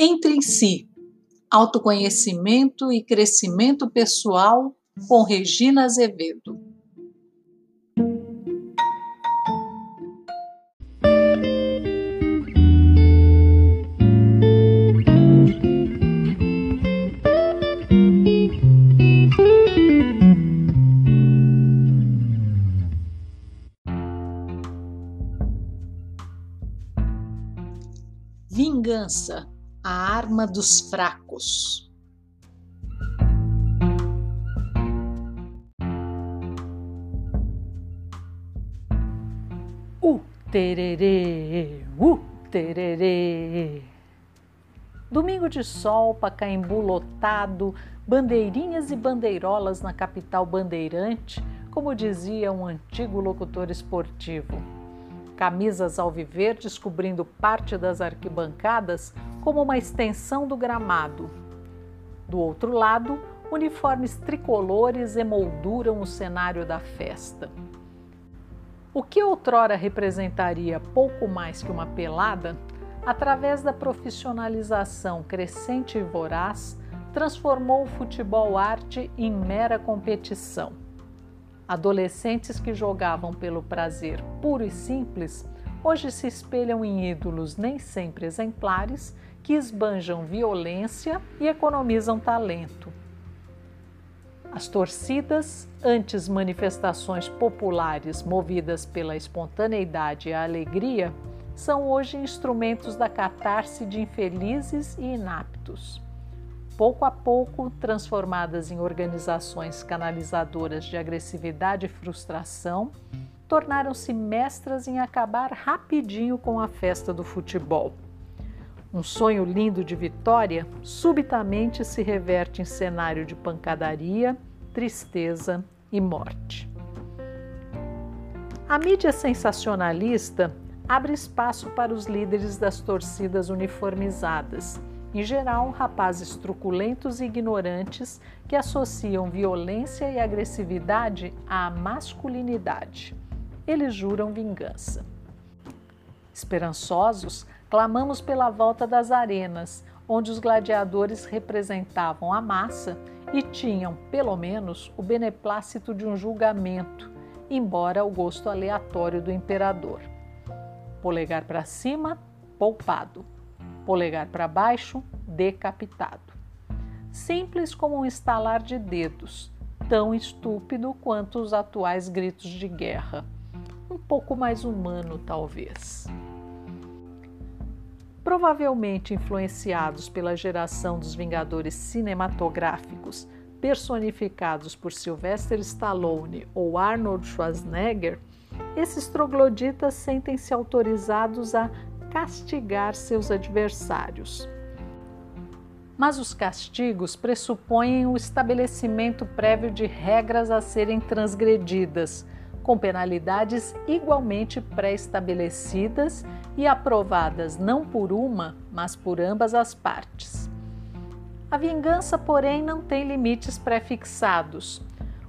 Entre em si, autoconhecimento e crescimento pessoal com Regina Azevedo. Vingança, dos fracos. Uh, tererê, uh, tererê. Domingo de sol, Pacaembu lotado, bandeirinhas e bandeirolas na capital bandeirante, como dizia um antigo locutor esportivo camisas alviverdes cobrindo parte das arquibancadas como uma extensão do gramado. Do outro lado, uniformes tricolores emolduram o cenário da festa. O que outrora representaria pouco mais que uma pelada, através da profissionalização crescente e voraz, transformou o futebol arte em mera competição. Adolescentes que jogavam pelo prazer puro e simples hoje se espelham em ídolos nem sempre exemplares que esbanjam violência e economizam talento. As torcidas, antes manifestações populares movidas pela espontaneidade e a alegria, são hoje instrumentos da catarse de infelizes e inaptos pouco a pouco transformadas em organizações canalizadoras de agressividade e frustração, tornaram-se mestras em acabar rapidinho com a festa do futebol. Um sonho lindo de vitória subitamente se reverte em cenário de pancadaria, tristeza e morte. A mídia sensacionalista abre espaço para os líderes das torcidas uniformizadas em geral, rapazes truculentos e ignorantes que associam violência e agressividade à masculinidade. Eles juram vingança. Esperançosos, clamamos pela volta das arenas, onde os gladiadores representavam a massa e tinham, pelo menos, o beneplácito de um julgamento, embora o gosto aleatório do imperador. Polegar para cima, poupado polegar para baixo, decapitado. Simples como um estalar de dedos, tão estúpido quanto os atuais gritos de guerra. Um pouco mais humano, talvez. Provavelmente influenciados pela geração dos Vingadores cinematográficos, personificados por Sylvester Stallone ou Arnold Schwarzenegger, esses trogloditas sentem-se autorizados a castigar seus adversários. Mas os castigos pressupõem o estabelecimento prévio de regras a serem transgredidas, com penalidades igualmente pré-estabelecidas e aprovadas não por uma, mas por ambas as partes. A vingança, porém, não tem limites pré-fixados.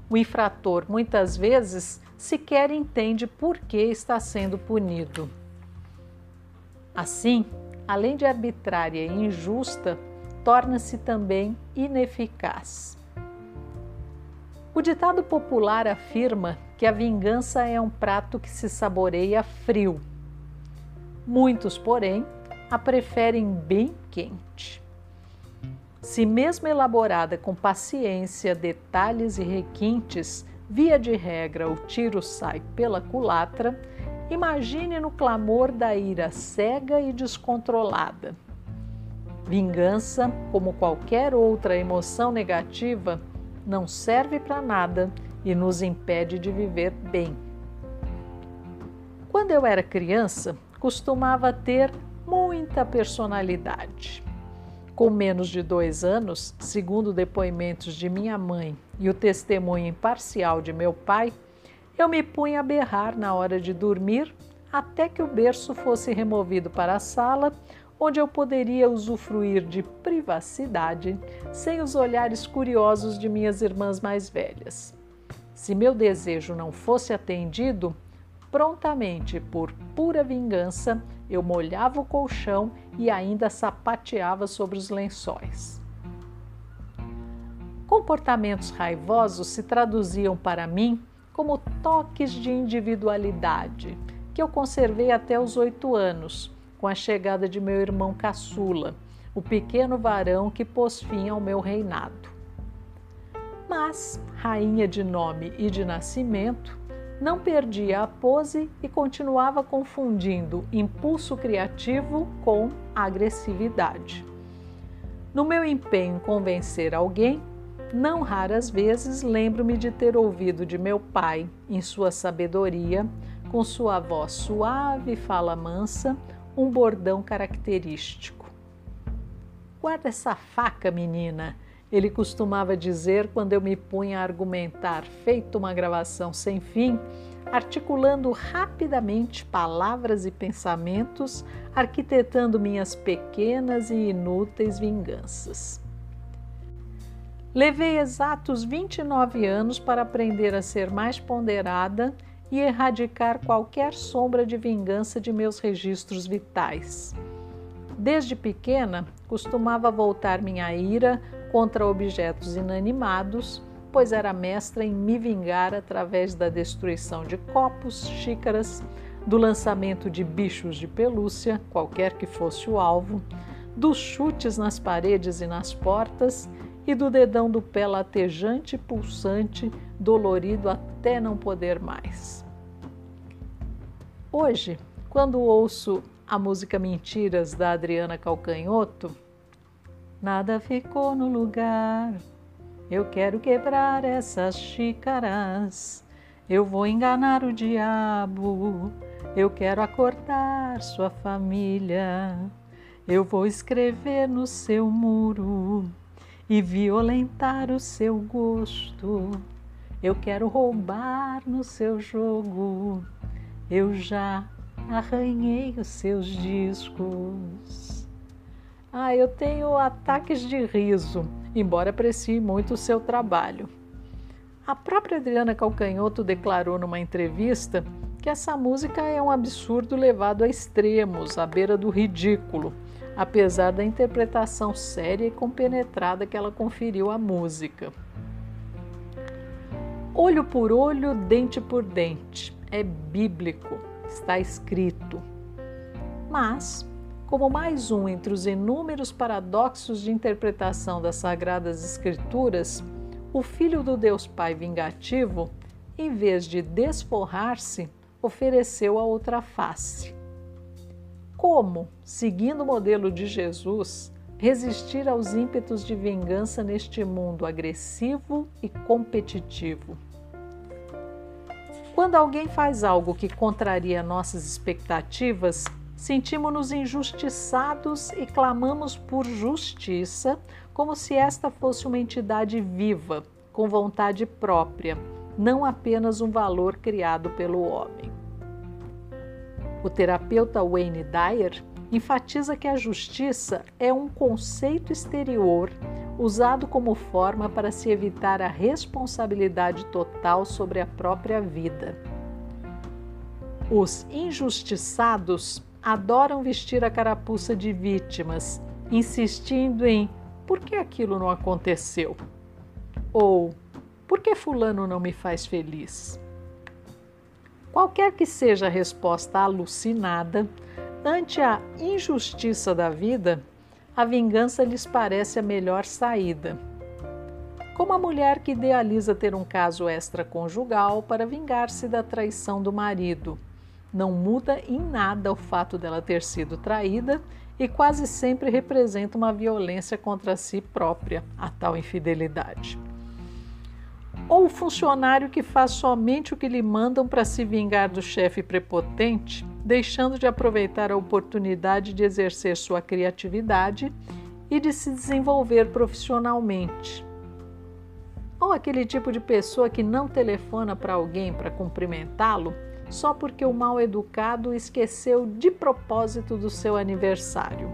O infrator muitas vezes sequer entende por que está sendo punido. Assim, além de arbitrária e injusta, torna-se também ineficaz. O ditado popular afirma que a vingança é um prato que se saboreia frio. Muitos, porém, a preferem bem quente. Se mesmo elaborada com paciência, detalhes e requintes, via de regra o tiro sai pela culatra, Imagine no clamor da ira cega e descontrolada. Vingança, como qualquer outra emoção negativa, não serve para nada e nos impede de viver bem. Quando eu era criança, costumava ter muita personalidade. Com menos de dois anos, segundo depoimentos de minha mãe e o testemunho imparcial de meu pai, eu me punha a berrar na hora de dormir até que o berço fosse removido para a sala, onde eu poderia usufruir de privacidade sem os olhares curiosos de minhas irmãs mais velhas. Se meu desejo não fosse atendido, prontamente, por pura vingança, eu molhava o colchão e ainda sapateava sobre os lençóis. Comportamentos raivosos se traduziam para mim como toques de individualidade, que eu conservei até os oito anos, com a chegada de meu irmão caçula, o pequeno varão que pôs fim ao meu reinado. Mas, rainha de nome e de nascimento, não perdia a pose e continuava confundindo impulso criativo com agressividade. No meu empenho em convencer alguém, não raras vezes lembro-me de ter ouvido de meu pai, em sua sabedoria, com sua voz suave e fala mansa, um bordão característico. Guarda essa faca, menina, ele costumava dizer quando eu me punha a argumentar, feito uma gravação sem fim, articulando rapidamente palavras e pensamentos, arquitetando minhas pequenas e inúteis vinganças. Levei exatos 29 anos para aprender a ser mais ponderada e erradicar qualquer sombra de vingança de meus registros vitais. Desde pequena, costumava voltar minha ira contra objetos inanimados, pois era mestra em me vingar através da destruição de copos, xícaras, do lançamento de bichos de pelúcia, qualquer que fosse o alvo, dos chutes nas paredes e nas portas e do dedão do pé latejante pulsante, dolorido até não poder mais. Hoje, quando ouço a música Mentiras da Adriana Calcanhoto, nada ficou no lugar. Eu quero quebrar essas xícaras. Eu vou enganar o diabo. Eu quero acordar sua família. Eu vou escrever no seu muro e violentar o seu gosto. Eu quero roubar no seu jogo. Eu já arranhei os seus discos. Ah, eu tenho ataques de riso, embora aprecie muito o seu trabalho. A própria Adriana Calcanhoto declarou numa entrevista que essa música é um absurdo levado a extremos, à beira do ridículo, apesar da interpretação séria e compenetrada que ela conferiu à música. Olho por olho, dente por dente, é bíblico, está escrito. Mas, como mais um entre os inúmeros paradoxos de interpretação das Sagradas Escrituras, o Filho do Deus Pai vingativo, em vez de desforrar-se, ofereceu a outra face. Como, seguindo o modelo de Jesus, resistir aos ímpetos de vingança neste mundo agressivo e competitivo? Quando alguém faz algo que contraria nossas expectativas, sentimos-nos injustiçados e clamamos por justiça, como se esta fosse uma entidade viva, com vontade própria, não apenas um valor criado pelo homem. O terapeuta Wayne Dyer enfatiza que a justiça é um conceito exterior usado como forma para se evitar a responsabilidade total sobre a própria vida. Os injustiçados adoram vestir a carapuça de vítimas, insistindo em por que aquilo não aconteceu? Ou por que Fulano não me faz feliz? Qualquer que seja a resposta alucinada, ante a injustiça da vida, a vingança lhes parece a melhor saída. Como a mulher que idealiza ter um caso extraconjugal para vingar-se da traição do marido não muda em nada o fato dela ter sido traída e quase sempre representa uma violência contra si própria, a tal infidelidade. Ou o funcionário que faz somente o que lhe mandam para se vingar do chefe prepotente, deixando de aproveitar a oportunidade de exercer sua criatividade e de se desenvolver profissionalmente. Ou aquele tipo de pessoa que não telefona para alguém para cumprimentá-lo só porque o mal educado esqueceu de propósito do seu aniversário.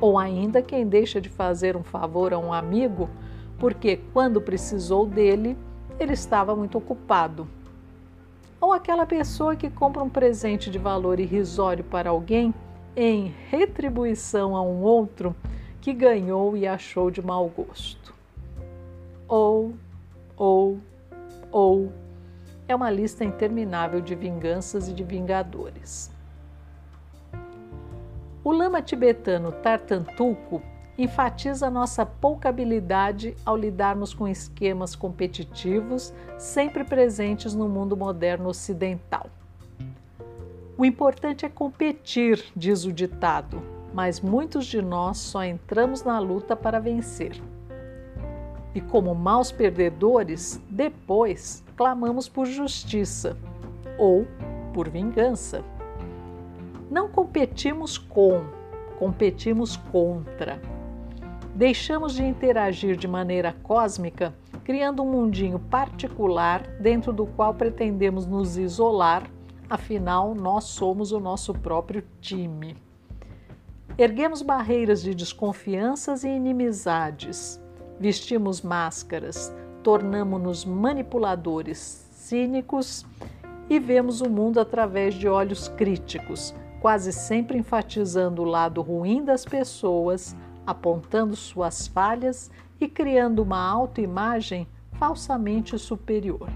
Ou ainda quem deixa de fazer um favor a um amigo porque, quando precisou dele, ele estava muito ocupado. ou aquela pessoa que compra um presente de valor irrisório para alguém em retribuição a um outro que ganhou e achou de mau gosto. Ou, ou, ou. É uma lista interminável de vinganças e de vingadores. O lama tibetano Tartantuco enfatiza nossa pouca habilidade ao lidarmos com esquemas competitivos sempre presentes no mundo moderno ocidental. O importante é competir, diz o ditado, mas muitos de nós só entramos na luta para vencer. E como maus perdedores, depois clamamos por justiça ou por vingança. Não competimos com, competimos contra. Deixamos de interagir de maneira cósmica, criando um mundinho particular dentro do qual pretendemos nos isolar, afinal, nós somos o nosso próprio time. Erguemos barreiras de desconfianças e inimizades, vestimos máscaras, tornamos-nos manipuladores cínicos e vemos o mundo através de olhos críticos, quase sempre enfatizando o lado ruim das pessoas, apontando suas falhas e criando uma autoimagem falsamente superior.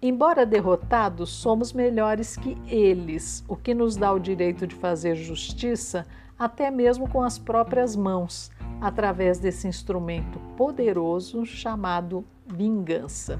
Embora derrotados, somos melhores que eles, o que nos dá o direito de fazer justiça até mesmo com as próprias mãos, através desse instrumento poderoso chamado vingança.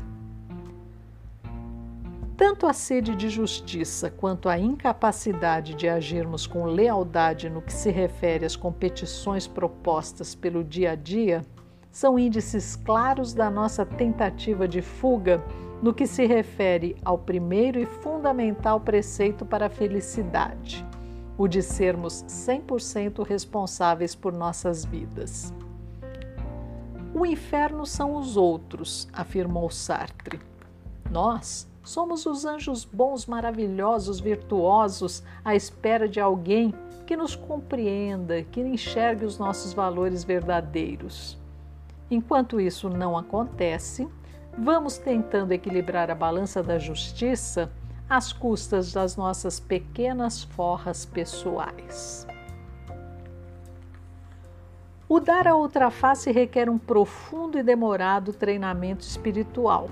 Tanto a sede de justiça quanto a incapacidade de agirmos com lealdade no que se refere às competições propostas pelo dia a dia são índices claros da nossa tentativa de fuga no que se refere ao primeiro e fundamental preceito para a felicidade, o de sermos 100% responsáveis por nossas vidas. O inferno são os outros, afirmou Sartre. Nós, Somos os anjos bons, maravilhosos, virtuosos, à espera de alguém que nos compreenda, que enxergue os nossos valores verdadeiros. Enquanto isso não acontece, vamos tentando equilibrar a balança da justiça às custas das nossas pequenas forras pessoais. O dar a outra face requer um profundo e demorado treinamento espiritual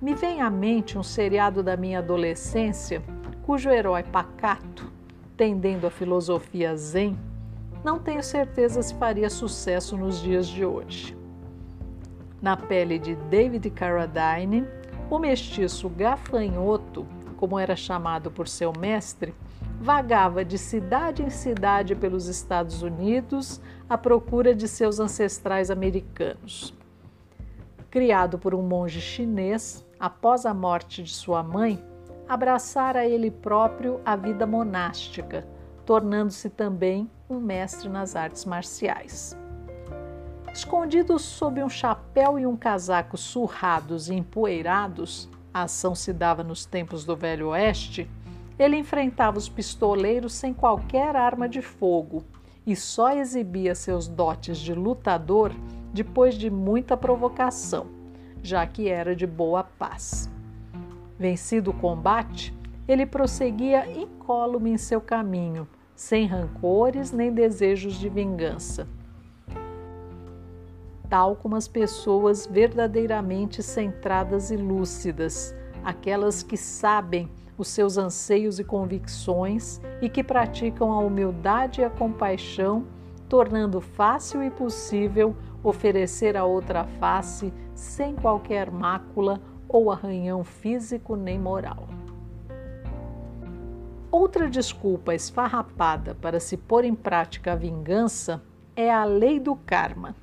me vem à mente um seriado da minha adolescência cujo herói pacato, tendendo à filosofia zen, não tenho certeza se faria sucesso nos dias de hoje. Na pele de David Carradine, o mestiço gafanhoto, como era chamado por seu mestre, vagava de cidade em cidade pelos Estados Unidos à procura de seus ancestrais americanos. Criado por um monge chinês, após a morte de sua mãe, abraçara ele próprio a vida monástica, tornando-se também um mestre nas artes marciais. Escondido sob um chapéu e um casaco surrados e empoeirados, a ação se dava nos tempos do Velho Oeste, ele enfrentava os pistoleiros sem qualquer arma de fogo e só exibia seus dotes de lutador depois de muita provocação já que era de boa paz. Vencido o combate, ele prosseguia incólume em seu caminho, sem rancores nem desejos de vingança. Tal como as pessoas verdadeiramente centradas e lúcidas, aquelas que sabem os seus anseios e convicções e que praticam a humildade e a compaixão, tornando fácil e possível oferecer a outra face sem qualquer mácula ou arranhão físico nem moral. Outra desculpa esfarrapada para se pôr em prática a vingança é a lei do karma.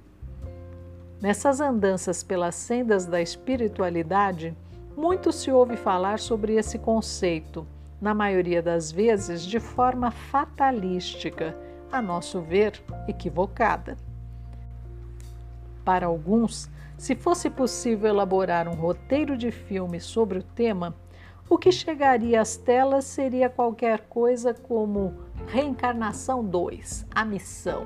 Nessas andanças pelas sendas da espiritualidade, muito se ouve falar sobre esse conceito, na maioria das vezes de forma fatalística, a nosso ver, equivocada. Para alguns, se fosse possível elaborar um roteiro de filme sobre o tema, o que chegaria às telas seria qualquer coisa como Reencarnação 2 A Missão.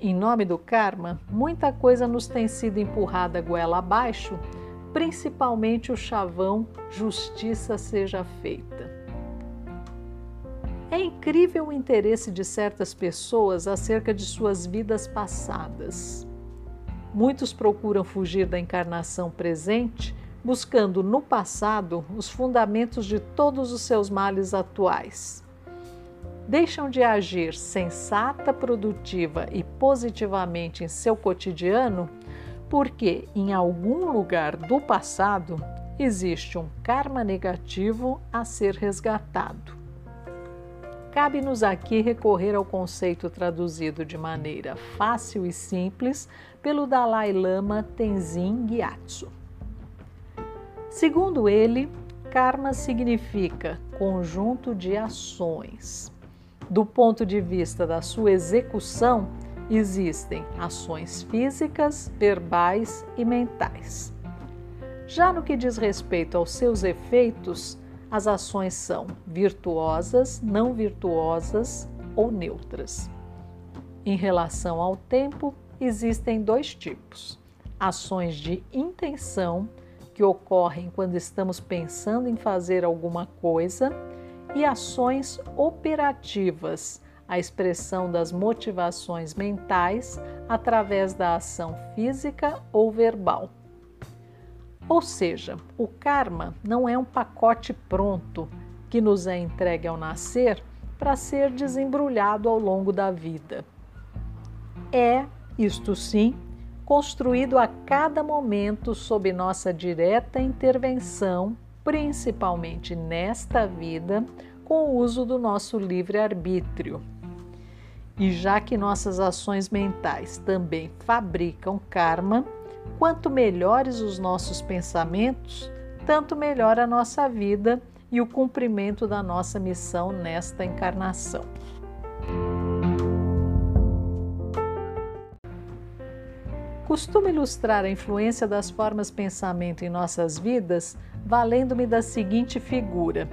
Em nome do karma, muita coisa nos tem sido empurrada goela abaixo, principalmente o chavão Justiça seja feita. É incrível o interesse de certas pessoas acerca de suas vidas passadas. Muitos procuram fugir da encarnação presente, buscando no passado os fundamentos de todos os seus males atuais. Deixam de agir sensata, produtiva e positivamente em seu cotidiano porque em algum lugar do passado existe um karma negativo a ser resgatado. Cabe-nos aqui recorrer ao conceito traduzido de maneira fácil e simples pelo Dalai Lama Tenzin Gyatso. Segundo ele, karma significa conjunto de ações. Do ponto de vista da sua execução, existem ações físicas, verbais e mentais. Já no que diz respeito aos seus efeitos, as ações são virtuosas, não virtuosas ou neutras. Em relação ao tempo, existem dois tipos: ações de intenção, que ocorrem quando estamos pensando em fazer alguma coisa, e ações operativas, a expressão das motivações mentais através da ação física ou verbal. Ou seja, o karma não é um pacote pronto que nos é entregue ao nascer para ser desembrulhado ao longo da vida. É, isto sim, construído a cada momento sob nossa direta intervenção, principalmente nesta vida, com o uso do nosso livre-arbítrio. E já que nossas ações mentais também fabricam karma, quanto melhores os nossos pensamentos, tanto melhor a nossa vida e o cumprimento da nossa missão nesta encarnação. Costumo ilustrar a influência das formas pensamento em nossas vidas valendo-me da seguinte figura.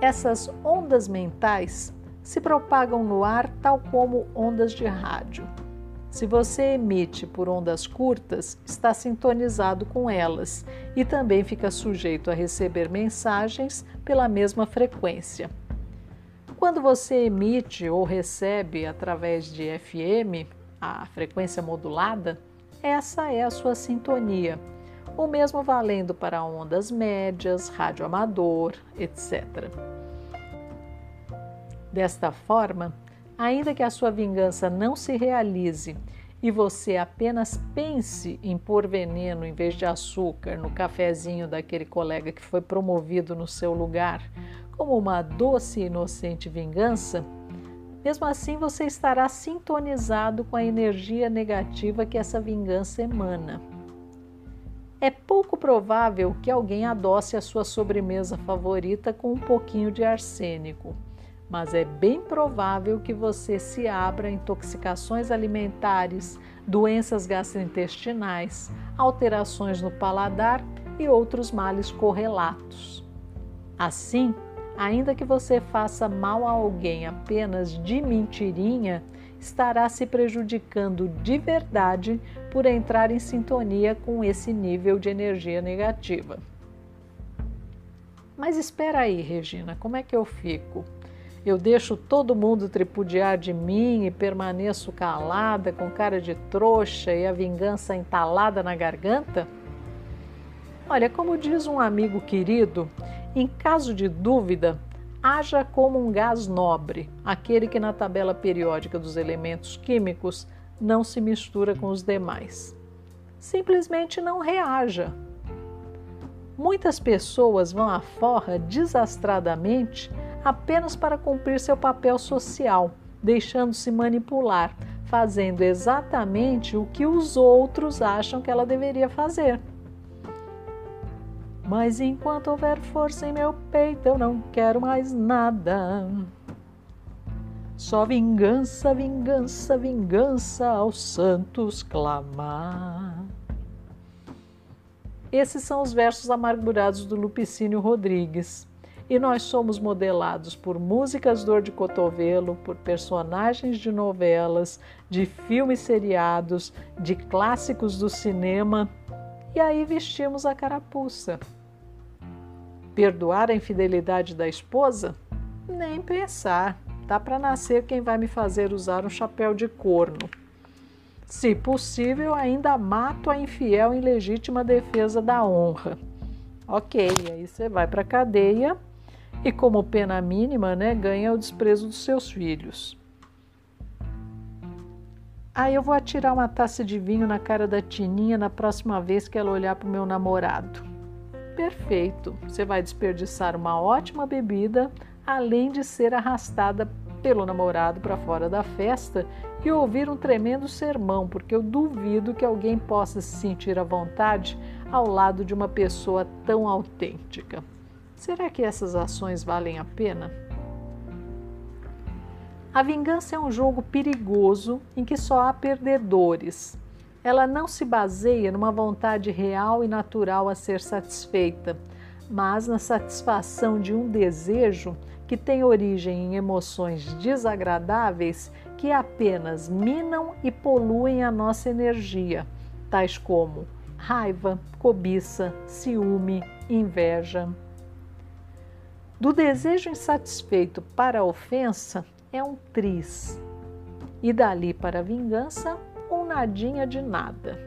Essas ondas mentais se propagam no ar tal como ondas de rádio. Se você emite por ondas curtas, está sintonizado com elas e também fica sujeito a receber mensagens pela mesma frequência. Quando você emite ou recebe através de FM, a frequência modulada, essa é a sua sintonia. O mesmo valendo para ondas médias, rádio amador, etc. Desta forma, ainda que a sua vingança não se realize e você apenas pense em pôr veneno em vez de açúcar no cafezinho daquele colega que foi promovido no seu lugar, como uma doce e inocente vingança, mesmo assim você estará sintonizado com a energia negativa que essa vingança emana. É pouco provável que alguém adoce a sua sobremesa favorita com um pouquinho de arsênico mas é bem provável que você se abra a intoxicações alimentares, doenças gastrointestinais, alterações no paladar e outros males correlatos. Assim, ainda que você faça mal a alguém apenas de mentirinha, estará se prejudicando de verdade por entrar em sintonia com esse nível de energia negativa. Mas espera aí, Regina, como é que eu fico? Eu deixo todo mundo tripudiar de mim e permaneço calada, com cara de trouxa e a vingança entalada na garganta? Olha, como diz um amigo querido, em caso de dúvida, haja como um gás nobre, aquele que na tabela periódica dos elementos químicos não se mistura com os demais. Simplesmente não reaja. Muitas pessoas vão à forra desastradamente apenas para cumprir seu papel social, deixando-se manipular, fazendo exatamente o que os outros acham que ela deveria fazer. Mas enquanto houver força em meu peito, eu não quero mais nada. Só vingança, vingança, vingança aos santos clamar. Esses são os versos amargurados do Lupicínio Rodrigues e nós somos modelados por músicas dor de cotovelo, por personagens de novelas, de filmes seriados, de clássicos do cinema e aí vestimos a carapuça. Perdoar a infidelidade da esposa? Nem pensar. Dá para nascer quem vai me fazer usar um chapéu de corno. Se possível, ainda mato a infiel em legítima defesa da honra. Ok, aí você vai para a cadeia e, como pena mínima, né, ganha o desprezo dos seus filhos. Aí eu vou atirar uma taça de vinho na cara da Tininha na próxima vez que ela olhar para o meu namorado. Perfeito, você vai desperdiçar uma ótima bebida, além de ser arrastada pelo namorado para fora da festa e ouvir um tremendo sermão, porque eu duvido que alguém possa se sentir à vontade ao lado de uma pessoa tão autêntica. Será que essas ações valem a pena? A vingança é um jogo perigoso em que só há perdedores. Ela não se baseia numa vontade real e natural a ser satisfeita, mas na satisfação de um desejo que tem origem em emoções desagradáveis que apenas minam e poluem a nossa energia, tais como raiva, cobiça, ciúme, inveja. Do desejo insatisfeito para a ofensa, é um tris. E dali para a vingança, um nadinha de nada.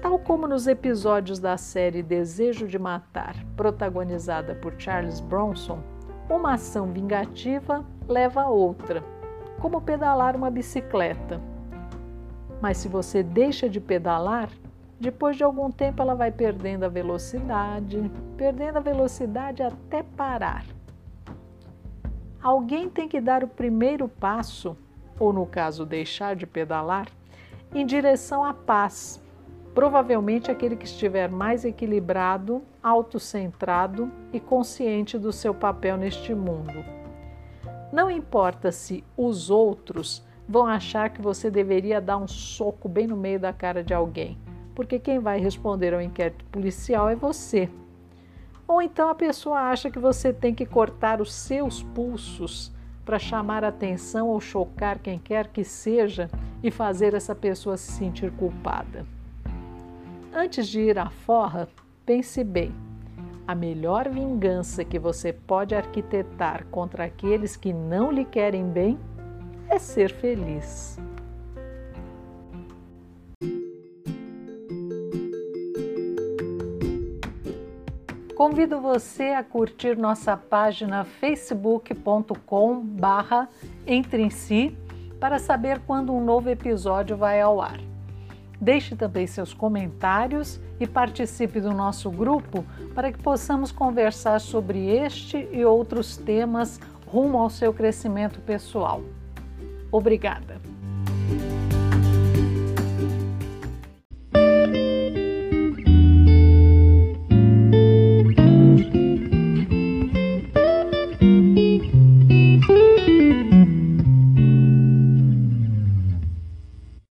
Tal como nos episódios da série Desejo de Matar, protagonizada por Charles Bronson, uma ação vingativa leva a outra, como pedalar uma bicicleta. Mas se você deixa de pedalar, depois de algum tempo ela vai perdendo a velocidade, perdendo a velocidade até parar. Alguém tem que dar o primeiro passo, ou no caso, deixar de pedalar, em direção à paz. Provavelmente aquele que estiver mais equilibrado, autocentrado e consciente do seu papel neste mundo. Não importa se os outros vão achar que você deveria dar um soco bem no meio da cara de alguém, porque quem vai responder ao inquérito policial é você. Ou então a pessoa acha que você tem que cortar os seus pulsos para chamar atenção ou chocar quem quer que seja e fazer essa pessoa se sentir culpada. Antes de ir à forra, pense bem. A melhor vingança que você pode arquitetar contra aqueles que não lhe querem bem é ser feliz. Convido você a curtir nossa página facebook.com barra Entre em Si para saber quando um novo episódio vai ao ar. Deixe também seus comentários e participe do nosso grupo para que possamos conversar sobre este e outros temas rumo ao seu crescimento pessoal. Obrigada!